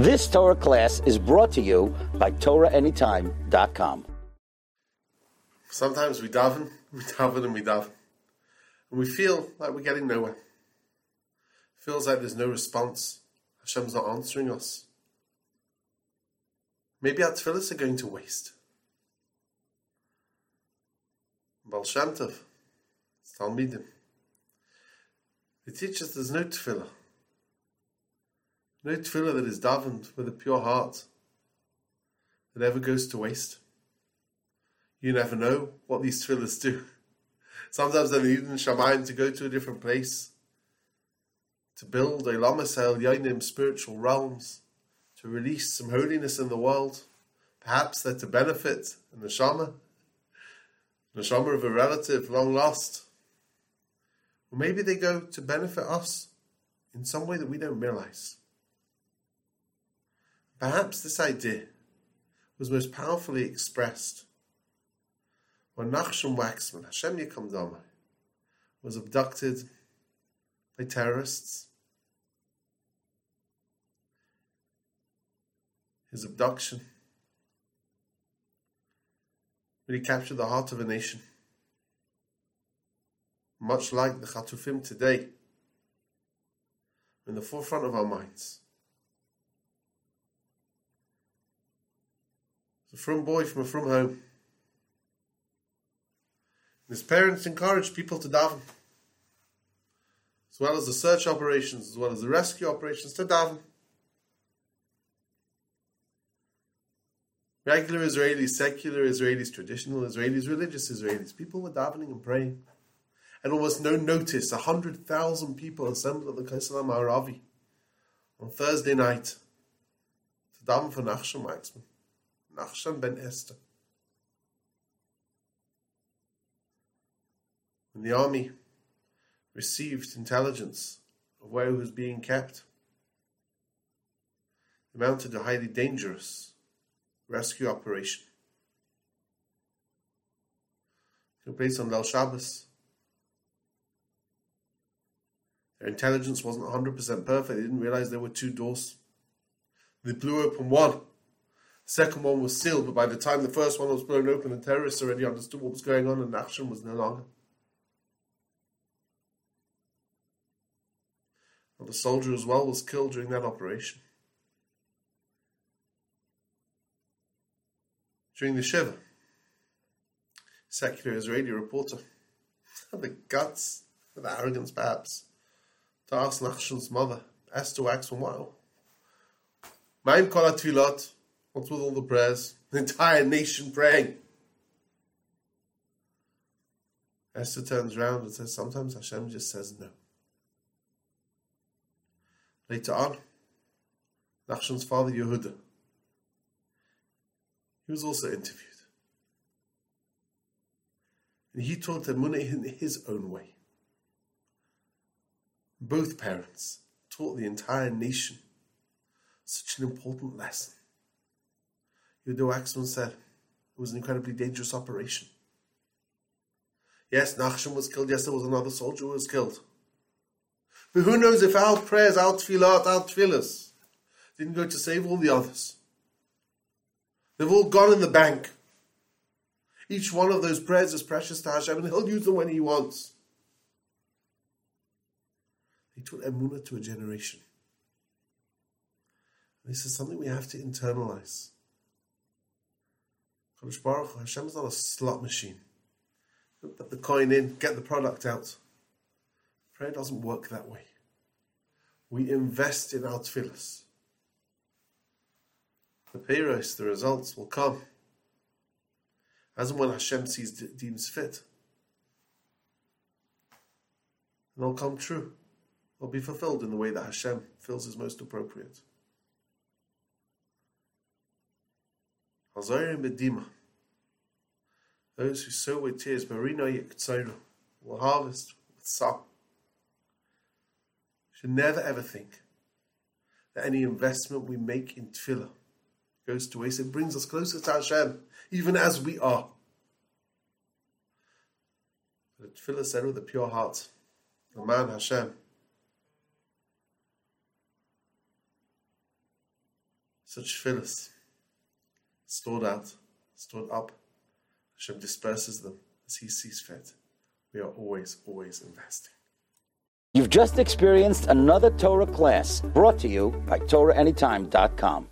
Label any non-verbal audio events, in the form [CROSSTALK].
This Torah class is brought to you by TorahAnytime.com. Sometimes we daven, we daven and we daven. And we feel like we're getting nowhere. Feels like there's no response. Hashem's not answering us. Maybe our tefillahs are going to waste. Baal Shem Tov, Talmidim. They teach us there's no tefillah. No tefillah that is davened with a pure heart that ever goes to waste. You never know what these tefillahs do. [LAUGHS] Sometimes they need in Shamayim to go to a different place, to build a Lamasel Yonim spiritual realms, to release some holiness in the world. Perhaps they're to benefit in the Shama, the Shama of a relative long lost. Or maybe they go to benefit us in some way that we don't realize. Perhaps this idea was most powerfully expressed when Nachshon Wachsman, Hashem Yikom Damai, was abducted by terrorists. His abduction really captured the heart of a nation. Much like the Chatufim today, in the forefront of our minds. A from boy from a from home. His parents encouraged people to daven, as well as the search operations, as well as the rescue operations, to daven. Regular Israelis, secular Israelis, traditional Israelis, religious Israelis, people were davening and praying. And almost no notice, a hundred thousand people assembled at the Kosel Ma'aravi on Thursday night to daven for Nachshon Nachshon ben Esther. When the army received intelligence of where he was being kept, they mounted a highly dangerous rescue operation. Took place on Leil Shabbos. Their intelligence wasn't 100% perfect. They didn't realize there were two doors. They blew open one. Second one was sealed, but by the time the first one was blown open, the terrorists already understood what was going on and action was no longer. And the soldier as well was killed during that operation. During the Shiva, secular Israeli reporter had [LAUGHS] the guts, the arrogance perhaps, to ask Nachshon's mother, Esther Wachsman, wow, Ma'im kol what's with all the prayers? The entire nation praying. Esther turns around and says, sometimes Hashem just says no. Later on, Nachshon's father Yehuda, he was also interviewed. And he taught Emunah in his own way. Both parents taught the entire nation such an important lesson. Yehuda Wachsman said it was an incredibly dangerous operation. Yes, Nachshon was killed. Yes, there was another soldier who was killed. But who knows if our prayers, our tefillah, our tefillahs didn't go to save all the others. They've all gone in the bank. Each one of those prayers is precious to Hashem and He'll use them when He wants. He taught Emunah to a generation. This is something we have to internalize. Baruch Hashem is not a slot machine. Put the coin in, get the product out. Prayer doesn't work that way. We invest in our tefillahs. The peiros, the results will come as and when Hashem sees deems fit. And they'll come true. They'll be fulfilled in the way that Hashem feels is most appropriate. Hazarim Bedima. Those who sow with tears, Marina Yiktsaira, will harvest with song. Should never ever think that any investment we make in tefillah goes to waste. It brings us closer to Hashem, even as we are. The tefillah said with a pure heart, the man Hashem. such tefillahs, stored out, stored up. Hashem disperses them as He sees fit. We are always, always investing. You've just experienced another Torah class brought to you by TorahAnytime.com.